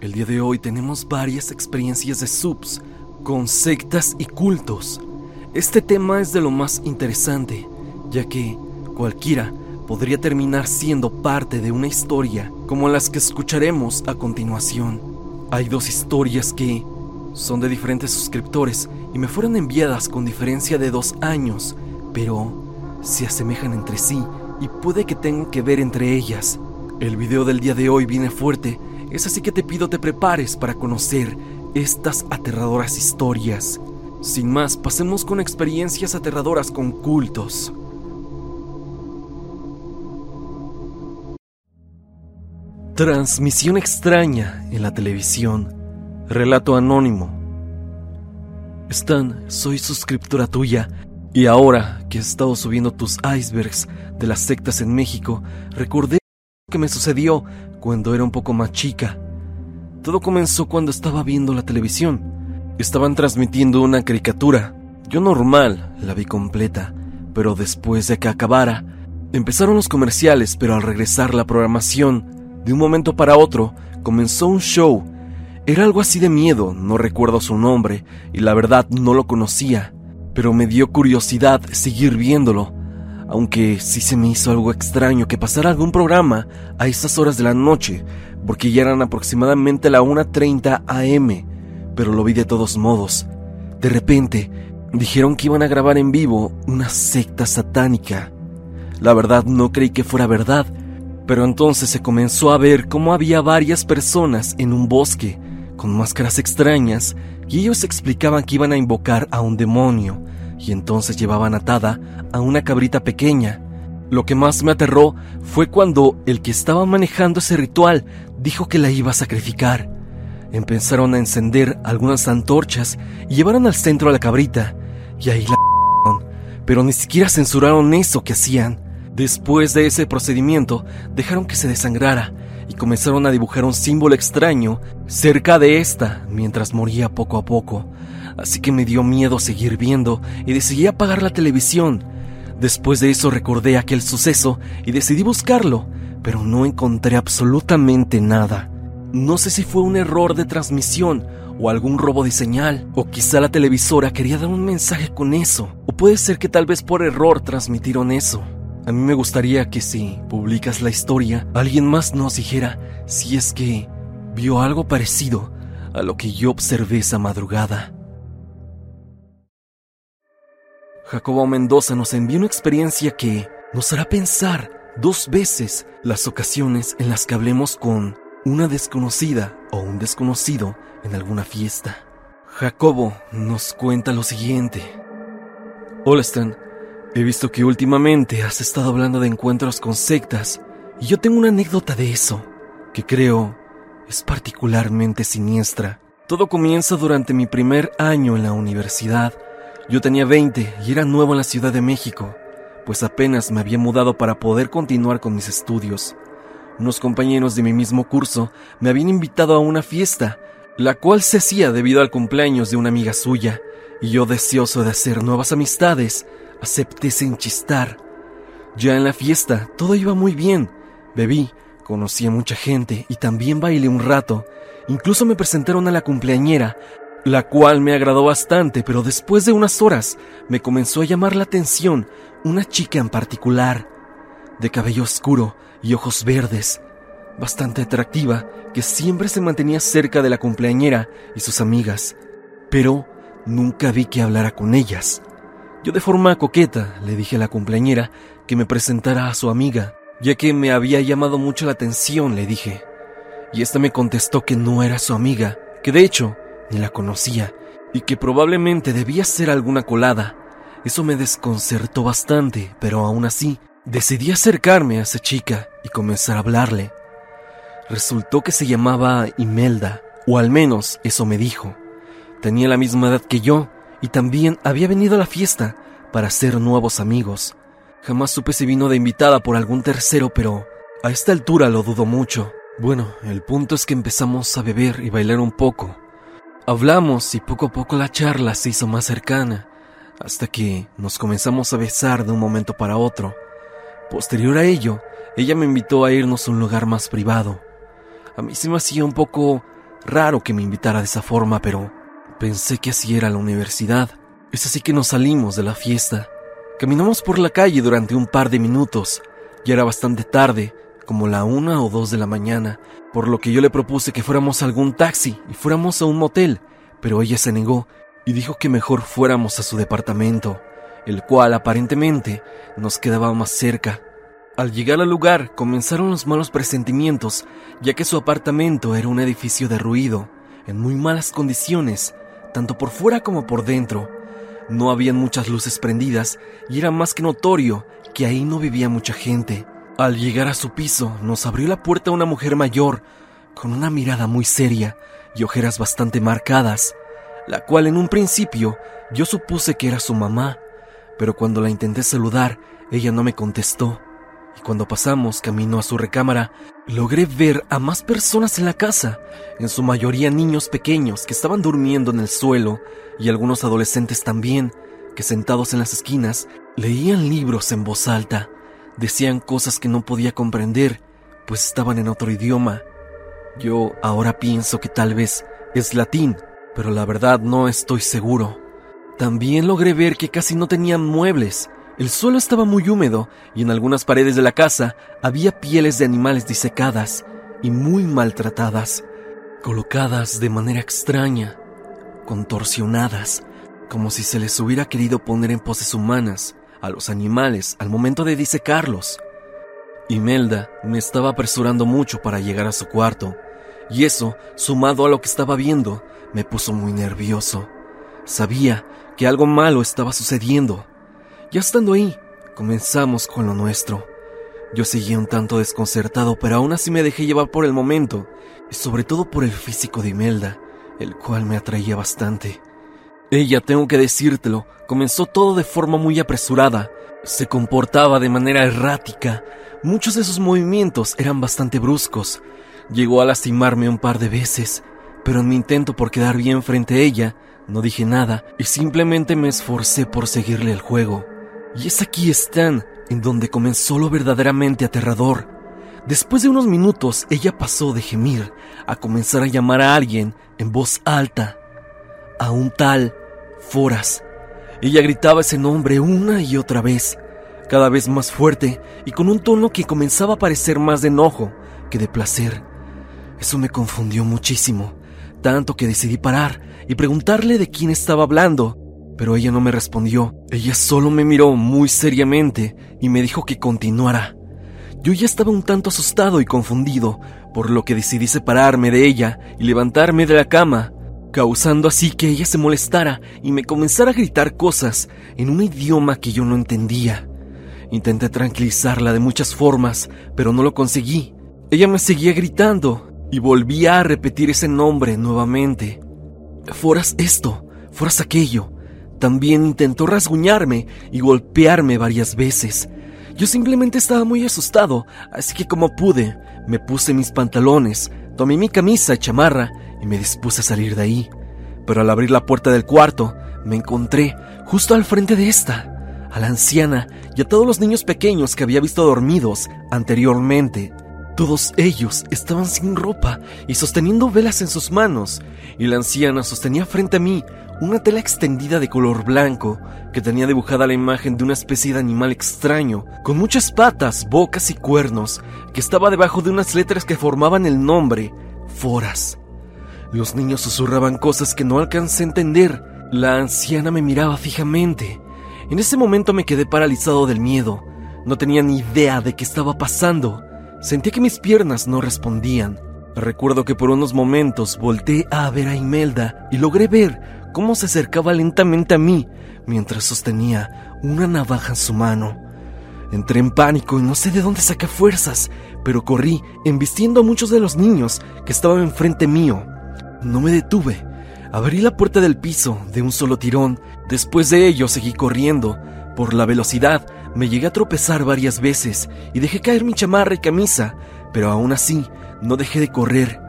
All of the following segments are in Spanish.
El día de hoy tenemos varias experiencias de subs con sectas y cultos. Este tema es de lo más interesante, ya que cualquiera podría terminar siendo parte de una historia como las que escucharemos a continuación. Hay dos historias que son de diferentes suscriptores y me fueron enviadas con diferencia de dos años, pero se asemejan entre sí y puede que tengan que ver entre ellas. El video del día de hoy viene fuerte, es así que te pido te prepares para conocer estas aterradoras historias. Sin más, pasemos con experiencias aterradoras con cultos. Transmisión extraña en la televisión. Relato anónimo. Stan, soy suscriptora tuya y ahora que has estado subiendo tus icebergs de las sectas en México, recordé que me sucedió cuando era un poco más chica. Todo comenzó cuando estaba viendo la televisión. Estaban transmitiendo una caricatura. Yo normal la vi completa, pero después de que acabara, empezaron los comerciales, pero al regresar la programación, de un momento para otro, comenzó un show. Era algo así de miedo, no recuerdo su nombre, y la verdad no lo conocía, pero me dio curiosidad seguir viéndolo, aunque sí se me hizo algo extraño que pasara algún programa a esas horas de la noche, porque ya eran aproximadamente la 1.30 am, pero lo vi de todos modos. De repente, dijeron que iban a grabar en vivo una secta satánica. La verdad no creí que fuera verdad, pero entonces se comenzó a ver cómo había varias personas en un bosque, con máscaras extrañas, y ellos explicaban que iban a invocar a un demonio, y entonces llevaban atada a una cabrita pequeña. Lo que más me aterró fue cuando el que estaba manejando ese ritual dijo que la iba a sacrificar. Empezaron a encender algunas antorchas y llevaron al centro a la cabrita, y ahí la... pero ni siquiera censuraron eso que hacían. Después de ese procedimiento, dejaron que se desangrara y comenzaron a dibujar un símbolo extraño cerca de esta mientras moría poco a poco. Así que me dio miedo seguir viendo y decidí apagar la televisión. Después de eso recordé aquel suceso y decidí buscarlo, pero no encontré absolutamente nada. No sé si fue un error de transmisión o algún robo de señal, o quizá la televisora quería dar un mensaje con eso, o puede ser que tal vez por error transmitieron eso. A mí me gustaría que si publicas la historia, alguien más nos dijera si es que vio algo parecido a lo que yo observé esa madrugada. Jacobo Mendoza nos envió una experiencia que nos hará pensar dos veces las ocasiones en las que hablemos con una desconocida o un desconocido en alguna fiesta. Jacobo nos cuenta lo siguiente. Hola Stan, He visto que últimamente has estado hablando de encuentros con sectas y yo tengo una anécdota de eso, que creo es particularmente siniestra. Todo comienza durante mi primer año en la universidad. Yo tenía 20 y era nuevo en la Ciudad de México, pues apenas me había mudado para poder continuar con mis estudios. Unos compañeros de mi mismo curso me habían invitado a una fiesta, la cual se hacía debido al cumpleaños de una amiga suya, y yo deseoso de hacer nuevas amistades, acepté sin chistar. Ya en la fiesta todo iba muy bien. Bebí, conocí a mucha gente y también bailé un rato. Incluso me presentaron a la cumpleañera, la cual me agradó bastante, pero después de unas horas me comenzó a llamar la atención una chica en particular, de cabello oscuro y ojos verdes, bastante atractiva, que siempre se mantenía cerca de la cumpleañera y sus amigas, pero nunca vi que hablara con ellas. Yo de forma coqueta le dije a la cumpleañera que me presentara a su amiga, ya que me había llamado mucho la atención, le dije. Y esta me contestó que no era su amiga, que de hecho ni la conocía, y que probablemente debía ser alguna colada. Eso me desconcertó bastante, pero aún así decidí acercarme a esa chica y comenzar a hablarle. Resultó que se llamaba Imelda, o al menos eso me dijo. Tenía la misma edad que yo, y también había venido a la fiesta para hacer nuevos amigos. Jamás supe si vino de invitada por algún tercero, pero a esta altura lo dudo mucho. Bueno, el punto es que empezamos a beber y bailar un poco. Hablamos y poco a poco la charla se hizo más cercana, hasta que nos comenzamos a besar de un momento para otro. Posterior a ello, ella me invitó a irnos a un lugar más privado. A mí se me hacía un poco raro que me invitara de esa forma, pero pensé que así era la universidad. Es así que nos salimos de la fiesta. Caminamos por la calle durante un par de minutos. Ya era bastante tarde, como la una o dos de la mañana, por lo que yo le propuse que fuéramos a algún taxi y fuéramos a un motel, pero ella se negó y dijo que mejor fuéramos a su departamento, el cual aparentemente nos quedaba más cerca. Al llegar al lugar comenzaron los malos presentimientos, ya que su apartamento era un edificio derruido, en muy malas condiciones, tanto por fuera como por dentro. No habían muchas luces prendidas y era más que notorio que ahí no vivía mucha gente. Al llegar a su piso, nos abrió la puerta una mujer mayor, con una mirada muy seria y ojeras bastante marcadas, la cual en un principio yo supuse que era su mamá, pero cuando la intenté saludar, ella no me contestó. Y cuando pasamos camino a su recámara, logré ver a más personas en la casa, en su mayoría niños pequeños que estaban durmiendo en el suelo y algunos adolescentes también, que sentados en las esquinas leían libros en voz alta, decían cosas que no podía comprender, pues estaban en otro idioma. Yo ahora pienso que tal vez es latín, pero la verdad no estoy seguro. También logré ver que casi no tenían muebles, el suelo estaba muy húmedo y en algunas paredes de la casa había pieles de animales disecadas y muy maltratadas, colocadas de manera extraña, contorsionadas, como si se les hubiera querido poner en poses humanas a los animales al momento de disecarlos. Imelda me estaba apresurando mucho para llegar a su cuarto, y eso, sumado a lo que estaba viendo, me puso muy nervioso. Sabía que algo malo estaba sucediendo. Ya estando ahí, comenzamos con lo nuestro. Yo seguía un tanto desconcertado, pero aún así me dejé llevar por el momento, y sobre todo por el físico de Imelda, el cual me atraía bastante. Ella, tengo que decírtelo, comenzó todo de forma muy apresurada. Se comportaba de manera errática. Muchos de sus movimientos eran bastante bruscos. Llegó a lastimarme un par de veces, pero en mi intento por quedar bien frente a ella, no dije nada y simplemente me esforcé por seguirle el juego. Y es aquí están, en donde comenzó lo verdaderamente aterrador. Después de unos minutos, ella pasó de gemir a comenzar a llamar a alguien en voz alta, a un tal Foras. Ella gritaba ese nombre una y otra vez, cada vez más fuerte y con un tono que comenzaba a parecer más de enojo que de placer. Eso me confundió muchísimo, tanto que decidí parar y preguntarle de quién estaba hablando, pero ella no me respondió. Ella solo me miró muy seriamente y me dijo que continuara. Yo ya estaba un tanto asustado y confundido, por lo que decidí separarme de ella y levantarme de la cama, causando así que ella se molestara y me comenzara a gritar cosas en un idioma que yo no entendía. Intenté tranquilizarla de muchas formas, pero no lo conseguí. Ella me seguía gritando y volvía a repetir ese nombre nuevamente. Fueras esto, fueras aquello, también intentó rasguñarme y golpearme varias veces. Yo simplemente estaba muy asustado, así que como pude, me puse mis pantalones, tomé mi camisa y chamarra y me dispuse a salir de ahí. Pero al abrir la puerta del cuarto, me encontré justo al frente de esta, a la anciana y a todos los niños pequeños que había visto dormidos anteriormente. Todos ellos estaban sin ropa y sosteniendo velas en sus manos, y la anciana sostenía frente a mí una tela extendida de color blanco que tenía dibujada la imagen de una especie de animal extraño, con muchas patas, bocas y cuernos, que estaba debajo de unas letras que formaban el nombre, Foras. Los niños susurraban cosas que no alcancé a entender. La anciana me miraba fijamente. En ese momento me quedé paralizado del miedo. No tenía ni idea de qué estaba pasando. Sentí que mis piernas no respondían. Recuerdo que por unos momentos volteé a ver a Imelda y logré ver cómo se acercaba lentamente a mí mientras sostenía una navaja en su mano. Entré en pánico y no sé de dónde saqué fuerzas, pero corrí embistiendo a muchos de los niños que estaban enfrente mío. No me detuve. Abrí la puerta del piso de un solo tirón. Después de ello seguí corriendo. Por la velocidad me llegué a tropezar varias veces y dejé caer mi chamarra y camisa, pero aún así no dejé de correr.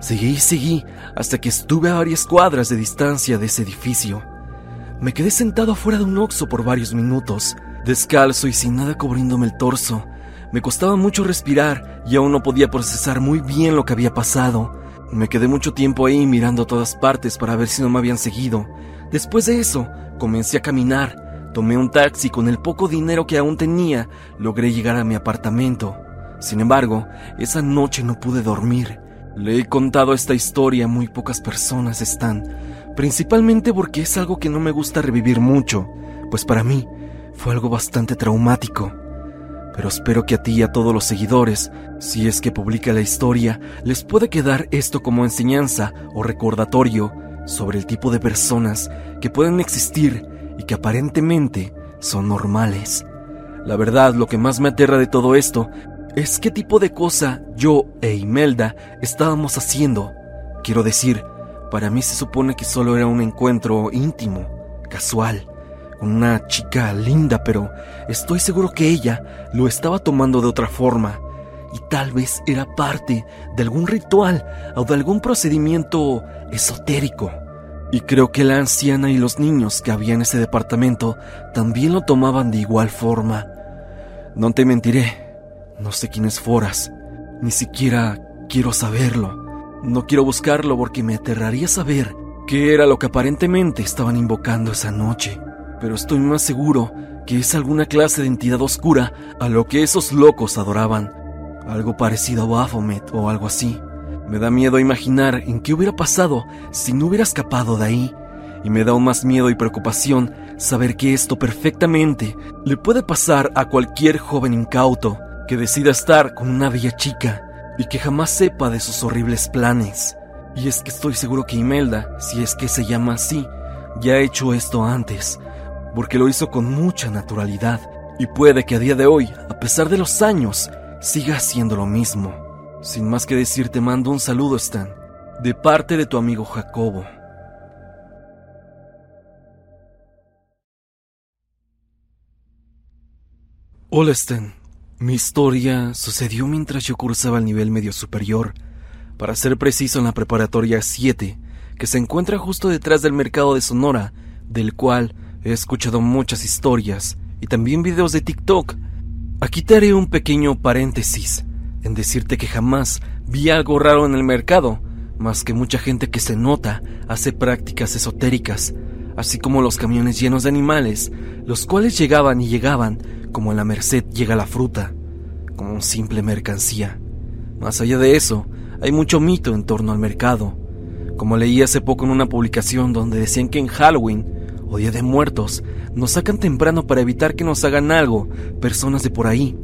Seguí y seguí hasta que estuve a varias cuadras de distancia de ese edificio. Me quedé sentado afuera de un oxo por varios minutos, descalzo y sin nada cubriéndome el torso. Me costaba mucho respirar y aún no podía procesar muy bien lo que había pasado. Me quedé mucho tiempo ahí mirando a todas partes para ver si no me habían seguido. Después de eso, comencé a caminar. Tomé un taxi con el poco dinero que aún tenía, logré llegar a mi apartamento. Sin embargo, esa noche no pude dormir. Le he contado esta historia a muy pocas personas están, principalmente porque es algo que no me gusta revivir mucho, pues para mí fue algo bastante traumático. Pero espero que a ti y a todos los seguidores, si es que publica la historia, les pueda quedar esto como enseñanza o recordatorio sobre el tipo de personas que pueden existir y que aparentemente son normales. La verdad, lo que más me aterra de todo esto es qué tipo de cosa yo e Imelda estábamos haciendo. Quiero decir, para mí se supone que solo era un encuentro íntimo, casual una chica linda, pero estoy seguro que ella lo estaba tomando de otra forma y tal vez era parte de algún ritual o de algún procedimiento esotérico. Y creo que la anciana y los niños que había en ese departamento también lo tomaban de igual forma. No te mentiré, no sé quiénes fueras, ni siquiera quiero saberlo. No quiero buscarlo porque me aterraría saber qué era lo que aparentemente estaban invocando esa noche pero estoy más seguro que es alguna clase de entidad oscura a lo que esos locos adoraban. Algo parecido a Baphomet o algo así. Me da miedo imaginar en qué hubiera pasado si no hubiera escapado de ahí. Y me da aún más miedo y preocupación saber que esto perfectamente le puede pasar a cualquier joven incauto que decida estar con una bella chica y que jamás sepa de sus horribles planes. Y es que estoy seguro que Imelda, si es que se llama así, ya ha hecho esto antes, porque lo hizo con mucha naturalidad y puede que a día de hoy, a pesar de los años, siga haciendo lo mismo. Sin más que decir, te mando un saludo, Stan, de parte de tu amigo Jacobo. Hola, Stan. Mi historia sucedió mientras yo cursaba el nivel medio superior, para ser preciso en la preparatoria 7, que se encuentra justo detrás del mercado de Sonora, del cual He escuchado muchas historias y también videos de TikTok. Aquí te haré un pequeño paréntesis en decirte que jamás vi algo raro en el mercado, más que mucha gente que se nota hace prácticas esotéricas, así como los camiones llenos de animales, los cuales llegaban y llegaban como en la Merced llega la fruta, como un simple mercancía. Más allá de eso, hay mucho mito en torno al mercado. Como leí hace poco en una publicación donde decían que en Halloween o Día de Muertos nos sacan temprano para evitar que nos hagan algo personas de por ahí,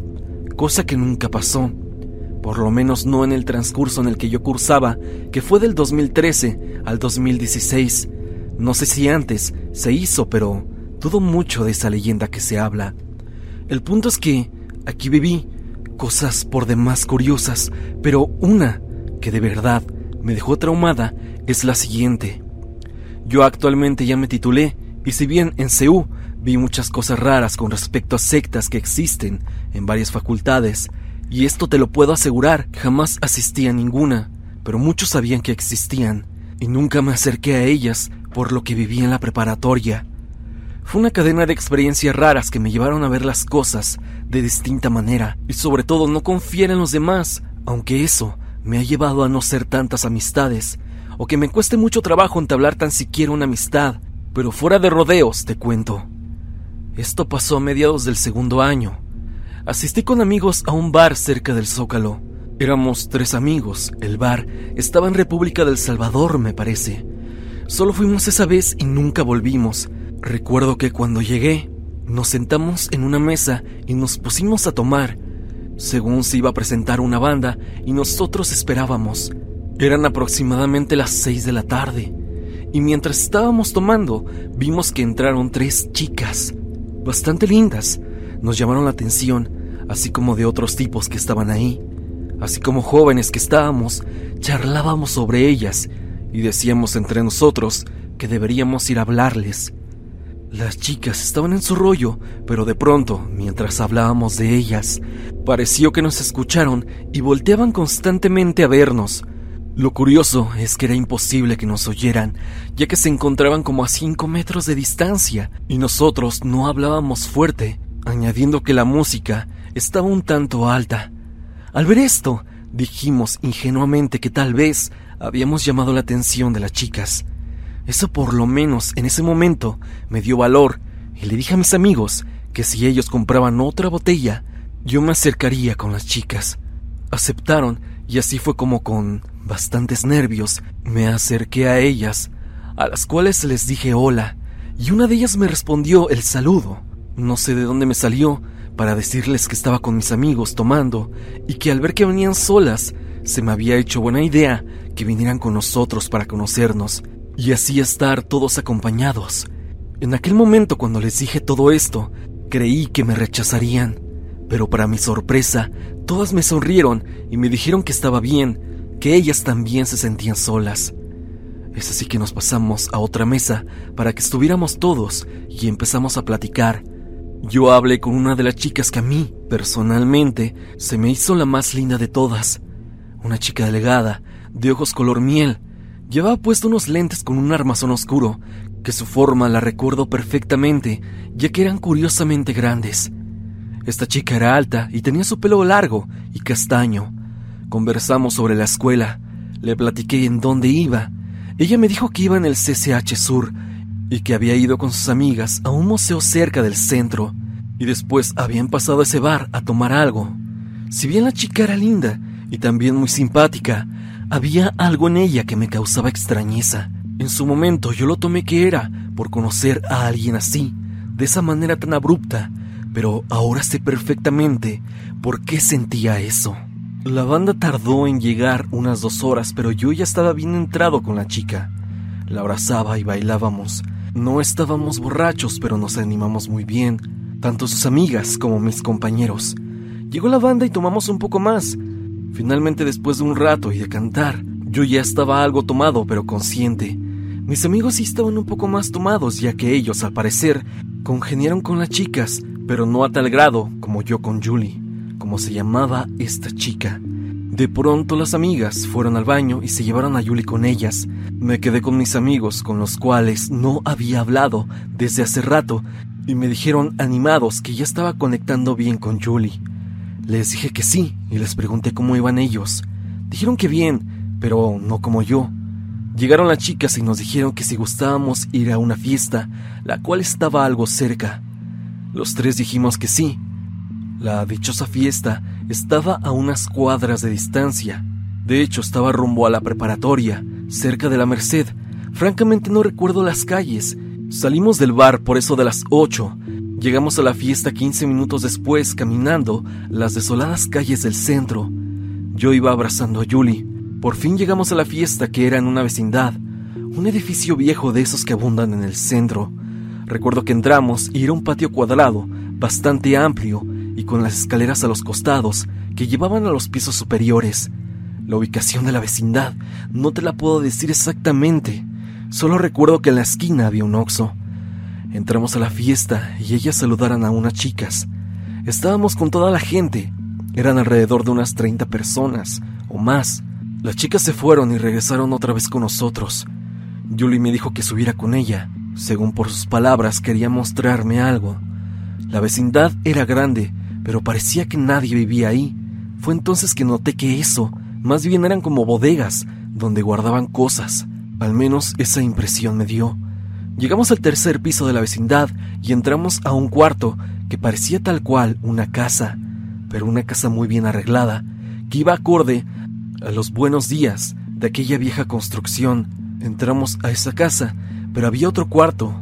cosa que nunca pasó, por lo menos no en el transcurso en el que yo cursaba, que fue del 2013 al 2016. No sé si antes se hizo, pero dudo mucho de esa leyenda que se habla. El punto es que aquí viví cosas por demás curiosas, pero una que de verdad me dejó traumada es la siguiente. Yo actualmente ya me titulé y si bien en CEU vi muchas cosas raras con respecto a sectas que existen en varias facultades, y esto te lo puedo asegurar, jamás asistí a ninguna, pero muchos sabían que existían, y nunca me acerqué a ellas por lo que viví en la preparatoria. Fue una cadena de experiencias raras que me llevaron a ver las cosas de distinta manera, y sobre todo no confiar en los demás, aunque eso me ha llevado a no ser tantas amistades, o que me cueste mucho trabajo entablar tan siquiera una amistad, pero fuera de rodeos, te cuento. Esto pasó a mediados del segundo año. Asistí con amigos a un bar cerca del Zócalo. Éramos tres amigos. El bar estaba en República del Salvador, me parece. Solo fuimos esa vez y nunca volvimos. Recuerdo que cuando llegué, nos sentamos en una mesa y nos pusimos a tomar, según se iba a presentar una banda y nosotros esperábamos. Eran aproximadamente las seis de la tarde y mientras estábamos tomando vimos que entraron tres chicas, bastante lindas. Nos llamaron la atención, así como de otros tipos que estaban ahí. Así como jóvenes que estábamos, charlábamos sobre ellas y decíamos entre nosotros que deberíamos ir a hablarles. Las chicas estaban en su rollo, pero de pronto, mientras hablábamos de ellas, pareció que nos escucharon y volteaban constantemente a vernos, lo curioso es que era imposible que nos oyeran, ya que se encontraban como a 5 metros de distancia y nosotros no hablábamos fuerte, añadiendo que la música estaba un tanto alta. Al ver esto, Dijimos ingenuamente que tal vez habíamos llamado la atención de las chicas. Eso por lo menos en ese momento me dio valor y le dije a mis amigos que si ellos compraban otra botella, yo me acercaría con las chicas. Aceptaron y así fue como con bastantes nervios me acerqué a ellas, a las cuales les dije hola, y una de ellas me respondió el saludo. No sé de dónde me salió para decirles que estaba con mis amigos tomando y que al ver que venían solas, se me había hecho buena idea que vinieran con nosotros para conocernos y así estar todos acompañados. En aquel momento cuando les dije todo esto, creí que me rechazarían, pero para mi sorpresa, todas me sonrieron y me dijeron que estaba bien, que ellas también se sentían solas. Es así que nos pasamos a otra mesa para que estuviéramos todos y empezamos a platicar. Yo hablé con una de las chicas que a mí, personalmente, se me hizo la más linda de todas. Una chica delgada, de ojos color miel, Llevaba puesto unos lentes con un armazón oscuro, que su forma la recuerdo perfectamente, ya que eran curiosamente grandes. Esta chica era alta y tenía su pelo largo y castaño. Conversamos sobre la escuela, le platiqué en dónde iba. Ella me dijo que iba en el CCH Sur y que había ido con sus amigas a un museo cerca del centro, y después habían pasado a ese bar a tomar algo. Si bien la chica era linda y también muy simpática, había algo en ella que me causaba extrañeza. En su momento yo lo tomé que era por conocer a alguien así, de esa manera tan abrupta, pero ahora sé perfectamente por qué sentía eso. La banda tardó en llegar unas dos horas, pero yo ya estaba bien entrado con la chica. La abrazaba y bailábamos. No estábamos borrachos, pero nos animamos muy bien, tanto sus amigas como mis compañeros. Llegó la banda y tomamos un poco más, Finalmente, después de un rato y de cantar, yo ya estaba algo tomado pero consciente. Mis amigos sí estaban un poco más tomados, ya que ellos, al parecer, congeniaron con las chicas, pero no a tal grado como yo con Julie, como se llamaba esta chica. De pronto las amigas fueron al baño y se llevaron a Julie con ellas. Me quedé con mis amigos, con los cuales no había hablado desde hace rato, y me dijeron animados que ya estaba conectando bien con Julie. Les dije que sí y les pregunté cómo iban ellos. Dijeron que bien, pero no como yo. Llegaron las chicas y nos dijeron que si gustábamos ir a una fiesta, la cual estaba algo cerca. Los tres dijimos que sí. La dichosa fiesta estaba a unas cuadras de distancia. De hecho, estaba rumbo a la preparatoria, cerca de la Merced. Francamente no recuerdo las calles. Salimos del bar por eso de las ocho Llegamos a la fiesta 15 minutos después, caminando las desoladas calles del centro. Yo iba abrazando a Julie. Por fin llegamos a la fiesta que era en una vecindad, un edificio viejo de esos que abundan en el centro. Recuerdo que entramos y era un patio cuadrado, bastante amplio y con las escaleras a los costados que llevaban a los pisos superiores. La ubicación de la vecindad no te la puedo decir exactamente, solo recuerdo que en la esquina había un oxo. Entramos a la fiesta y ellas saludaron a unas chicas. Estábamos con toda la gente. Eran alrededor de unas 30 personas o más. Las chicas se fueron y regresaron otra vez con nosotros. Julie me dijo que subiera con ella. Según por sus palabras, quería mostrarme algo. La vecindad era grande, pero parecía que nadie vivía ahí. Fue entonces que noté que eso más bien eran como bodegas donde guardaban cosas. Al menos esa impresión me dio. Llegamos al tercer piso de la vecindad y entramos a un cuarto que parecía tal cual una casa, pero una casa muy bien arreglada, que iba acorde a los buenos días de aquella vieja construcción. Entramos a esa casa, pero había otro cuarto.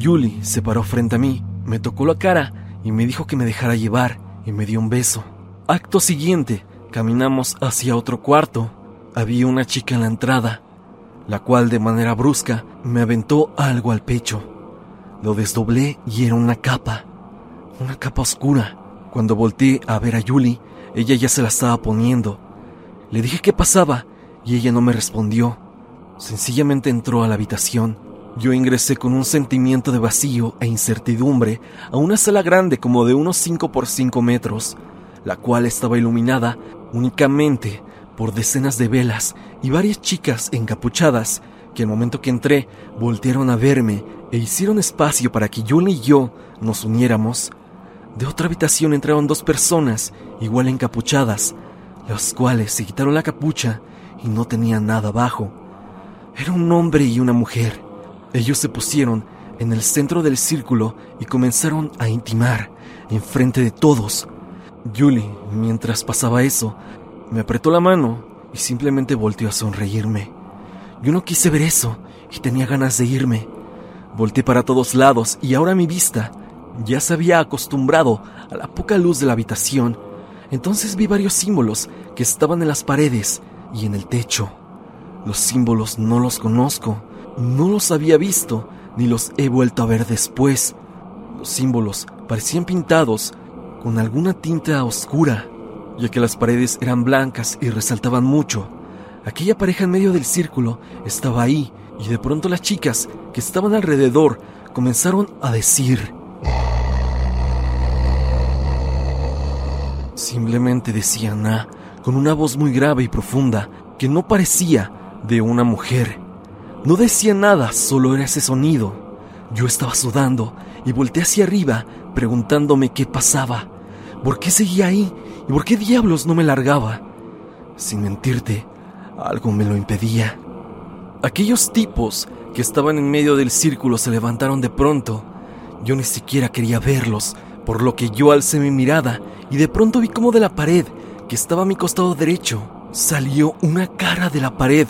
Julie se paró frente a mí, me tocó la cara y me dijo que me dejara llevar y me dio un beso. Acto siguiente, caminamos hacia otro cuarto. Había una chica en la entrada la cual de manera brusca me aventó algo al pecho. Lo desdoblé y era una capa, una capa oscura. Cuando volteé a ver a Yuli, ella ya se la estaba poniendo. Le dije qué pasaba y ella no me respondió. Sencillamente entró a la habitación. Yo ingresé con un sentimiento de vacío e incertidumbre a una sala grande como de unos 5 por 5 metros, la cual estaba iluminada únicamente por decenas de velas y varias chicas encapuchadas que al momento que entré voltearon a verme e hicieron espacio para que Julie y yo nos uniéramos. De otra habitación entraron dos personas, igual encapuchadas, los cuales se quitaron la capucha y no tenían nada abajo. Era un hombre y una mujer. Ellos se pusieron en el centro del círculo y comenzaron a intimar enfrente de todos. Julie, mientras pasaba eso, me apretó la mano y simplemente volteó a sonreírme. Yo no quise ver eso y tenía ganas de irme. Volté para todos lados y ahora mi vista ya se había acostumbrado a la poca luz de la habitación. Entonces vi varios símbolos que estaban en las paredes y en el techo. Los símbolos no los conozco, no los había visto ni los he vuelto a ver después. Los símbolos parecían pintados con alguna tinta oscura, ya que las paredes eran blancas y resaltaban mucho. Aquella pareja en medio del círculo estaba ahí y de pronto las chicas que estaban alrededor comenzaron a decir... Simplemente decían ah, con una voz muy grave y profunda que no parecía de una mujer. No decía nada, solo era ese sonido. Yo estaba sudando y volteé hacia arriba preguntándome qué pasaba, por qué seguía ahí y por qué diablos no me largaba. Sin mentirte, algo me lo impedía. Aquellos tipos que estaban en medio del círculo se levantaron de pronto. Yo ni siquiera quería verlos, por lo que yo alcé mi mirada y de pronto vi como de la pared, que estaba a mi costado derecho, salió una cara de la pared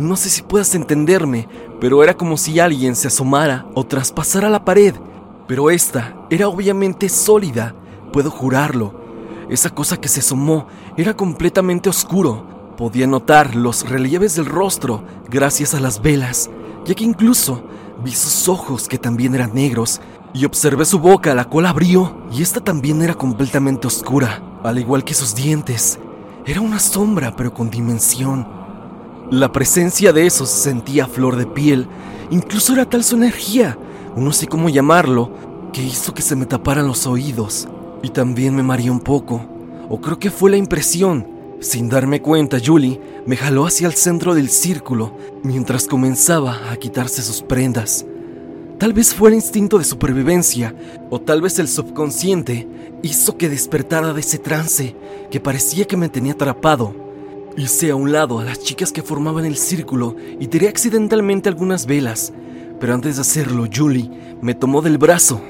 no sé si puedas entenderme, pero era como si alguien se asomara o traspasara la pared. Pero esta era obviamente sólida, puedo jurarlo. Esa cosa que se asomó era completamente oscuro. Podía notar los relieves del rostro gracias a las velas, ya que incluso vi sus ojos que también eran negros y observé su boca, la cual abrió y esta también era completamente oscura, al igual que sus dientes. Era una sombra pero con dimensión. La presencia de eso se sentía flor de piel. Incluso era tal su energía, no sé cómo llamarlo, que hizo que se me taparan los oídos. Y también me mareé un poco. O creo que fue la impresión. Sin darme cuenta, Julie me jaló hacia el centro del círculo mientras comenzaba a quitarse sus prendas. Tal vez fue el instinto de supervivencia, o tal vez el subconsciente hizo que despertara de ese trance que parecía que me tenía atrapado Hice a un lado a las chicas que formaban el círculo y tiré accidentalmente algunas velas, pero antes de hacerlo, Julie me tomó del brazo.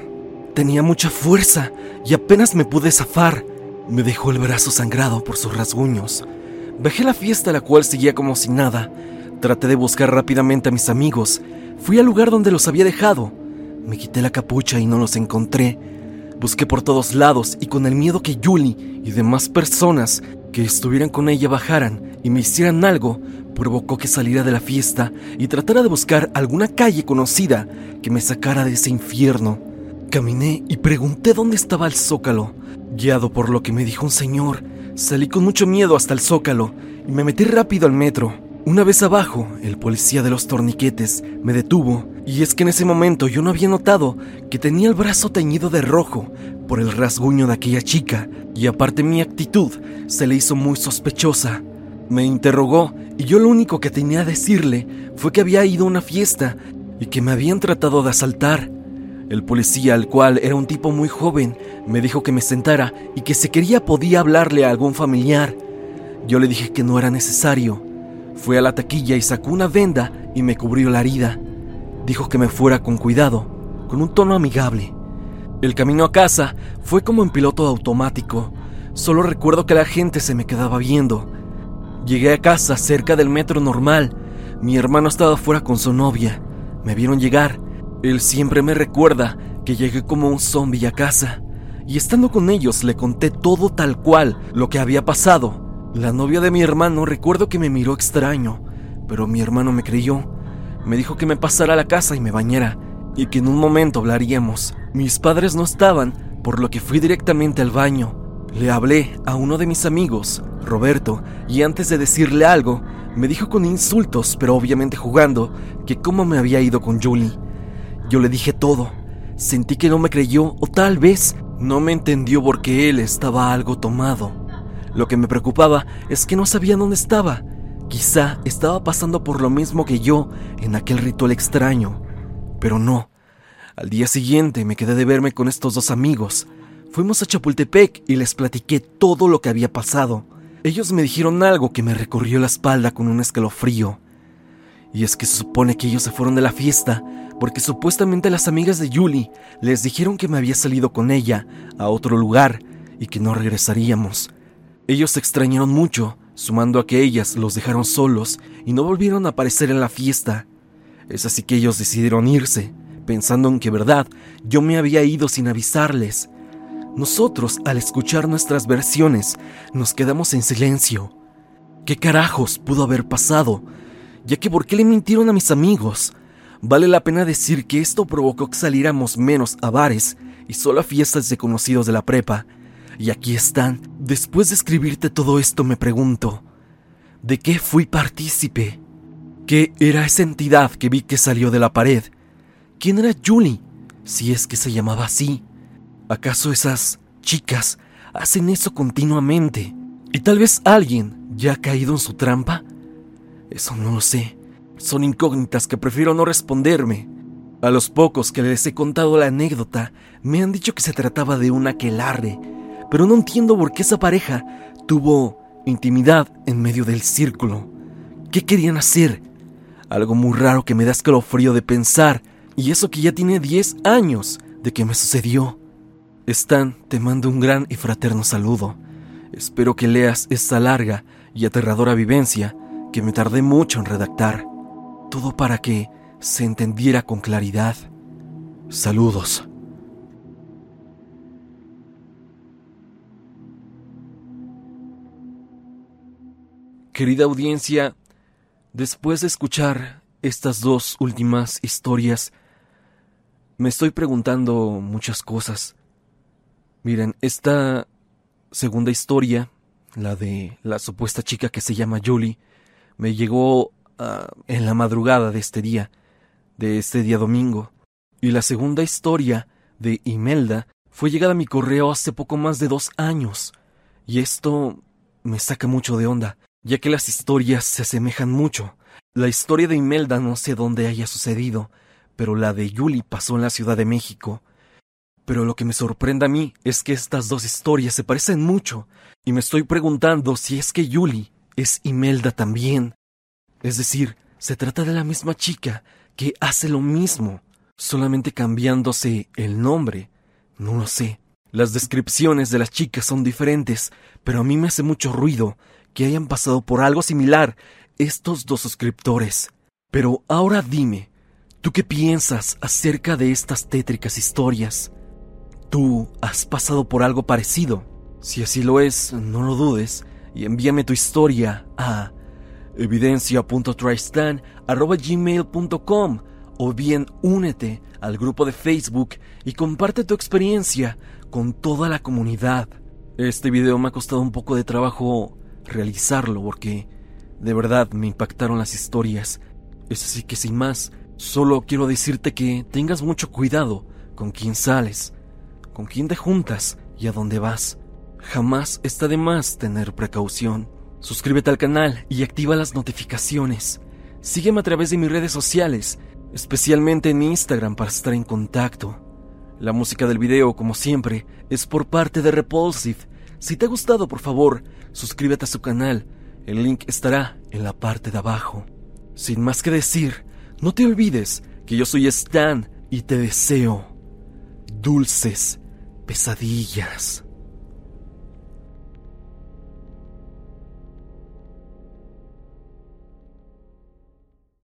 Tenía mucha fuerza y apenas me pude zafar. Me dejó el brazo sangrado por sus rasguños. Bajé la fiesta, la cual seguía como si nada. Traté de buscar rápidamente a mis amigos. Fui al lugar donde los había dejado. Me quité la capucha y no los encontré. Busqué por todos lados y con el miedo que Julie y demás personas que estuvieran con ella bajaran y me hicieran algo, provocó que saliera de la fiesta y tratara de buscar alguna calle conocida que me sacara de ese infierno. Caminé y pregunté dónde estaba el zócalo. Guiado por lo que me dijo un señor, salí con mucho miedo hasta el zócalo y me metí rápido al metro. Una vez abajo, el policía de los torniquetes me detuvo, y es que en ese momento yo no había notado que tenía el brazo teñido de rojo por el rasguño de aquella chica, y aparte mi actitud se le hizo muy sospechosa. Me interrogó y yo lo único que tenía a decirle fue que había ido a una fiesta y que me habían tratado de asaltar. El policía, al cual era un tipo muy joven, me dijo que me sentara y que si quería podía hablarle a algún familiar. Yo le dije que no era necesario fue a la taquilla y sacó una venda y me cubrió la herida. Dijo que me fuera con cuidado, con un tono amigable. El camino a casa fue como en piloto automático. Solo recuerdo que la gente se me quedaba viendo. Llegué a casa cerca del metro normal. Mi hermano estaba fuera con su novia. Me vieron llegar. Él siempre me recuerda que llegué como un zombie a casa. Y estando con ellos le conté todo tal cual lo que había pasado la novia de mi hermano recuerdo que me miró extraño, pero mi hermano me creyó. Me dijo que me pasara a la casa y me bañara, y que en un momento hablaríamos. Mis padres no estaban, por lo que fui directamente al baño. Le hablé a uno de mis amigos, Roberto, y antes de decirle algo, me dijo con insultos, pero obviamente jugando, que cómo me había ido con Julie. Yo le dije todo. Sentí que no me creyó o tal vez no me entendió porque él estaba algo tomado. Lo que me preocupaba es que no sabía dónde estaba. Quizá estaba pasando por lo mismo que yo en aquel ritual extraño. Pero no. Al día siguiente me quedé de verme con estos dos amigos. Fuimos a Chapultepec y les platiqué todo lo que había pasado. ellos me dijeron algo que me recorrió la espalda con un escalofrío. Y es que se supone que ellos se fueron de la fiesta porque supuestamente las amigas de Julie les dijeron que me había salido con ella a otro lugar y que no regresaríamos. Ellos se extrañaron mucho, sumando a que ellas los dejaron solos y no volvieron a aparecer en la fiesta. Es así que ellos decidieron irse, pensando en que verdad yo me había ido sin avisarles. Nosotros, al escuchar nuestras versiones, nos quedamos en silencio. ¿Qué carajos pudo haber pasado? Ya que ¿por qué le mintieron a mis amigos? Vale la pena decir que esto provocó que saliéramos menos a bares y solo a fiestas de conocidos de la prepa. Y aquí están. Después de escribirte todo esto me pregunto, ¿de qué fui partícipe? ¿Qué era esa entidad que vi que salió de la pared? ¿Quién era Julie? Si es que se llamaba así. ¿Acaso esas chicas hacen eso continuamente? ¿Y tal vez alguien ya ha caído en su trampa? Eso no lo sé. Son incógnitas que prefiero no responderme. A los pocos que les he contado la anécdota, me han dicho que se trataba de un aquelarre, pero no entiendo por qué esa pareja tuvo intimidad en medio del círculo. ¿Qué querían hacer? Algo muy raro que me da escalofrío de pensar, y eso que ya tiene 10 años de que me sucedió. Stan, te mando un gran y fraterno saludo. Espero que leas esta larga y aterradora vivencia que me tardé mucho en redactar todo para que se entendiera con claridad. Saludos. Querida audiencia, después de escuchar estas dos últimas historias, me estoy preguntando muchas cosas. Miren, esta segunda historia, la de la supuesta chica que se llama Julie, me llegó Ah, en la madrugada de este día, de este día domingo. Y la segunda historia de Imelda fue llegada a mi correo hace poco más de dos años. Y esto me saca mucho de onda, ya que las historias se asemejan mucho. La historia de Imelda no sé dónde haya sucedido, pero la de Yuli pasó en la Ciudad de México. Pero lo que me sorprende a mí es que estas dos historias se parecen mucho, y me estoy preguntando si es que Yuli es Imelda también. Es decir, se trata de la misma chica que hace lo mismo, solamente cambiándose el nombre. No lo sé. Las descripciones de las chicas son diferentes, pero a mí me hace mucho ruido que hayan pasado por algo similar estos dos suscriptores. Pero ahora dime, ¿tú qué piensas acerca de estas tétricas historias? ¿Tú has pasado por algo parecido? Si así lo es, no lo dudes y envíame tu historia a evidencia.tristan.gmail.com o bien únete al grupo de Facebook y comparte tu experiencia con toda la comunidad. Este video me ha costado un poco de trabajo realizarlo porque de verdad me impactaron las historias. Es así que sin más, solo quiero decirte que tengas mucho cuidado con quién sales, con quién te juntas y a dónde vas. Jamás está de más tener precaución. Suscríbete al canal y activa las notificaciones. Sígueme a través de mis redes sociales, especialmente en Instagram para estar en contacto. La música del video, como siempre, es por parte de Repulsive. Si te ha gustado, por favor, suscríbete a su canal. El link estará en la parte de abajo. Sin más que decir, no te olvides que yo soy Stan y te deseo dulces pesadillas.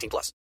18 plus.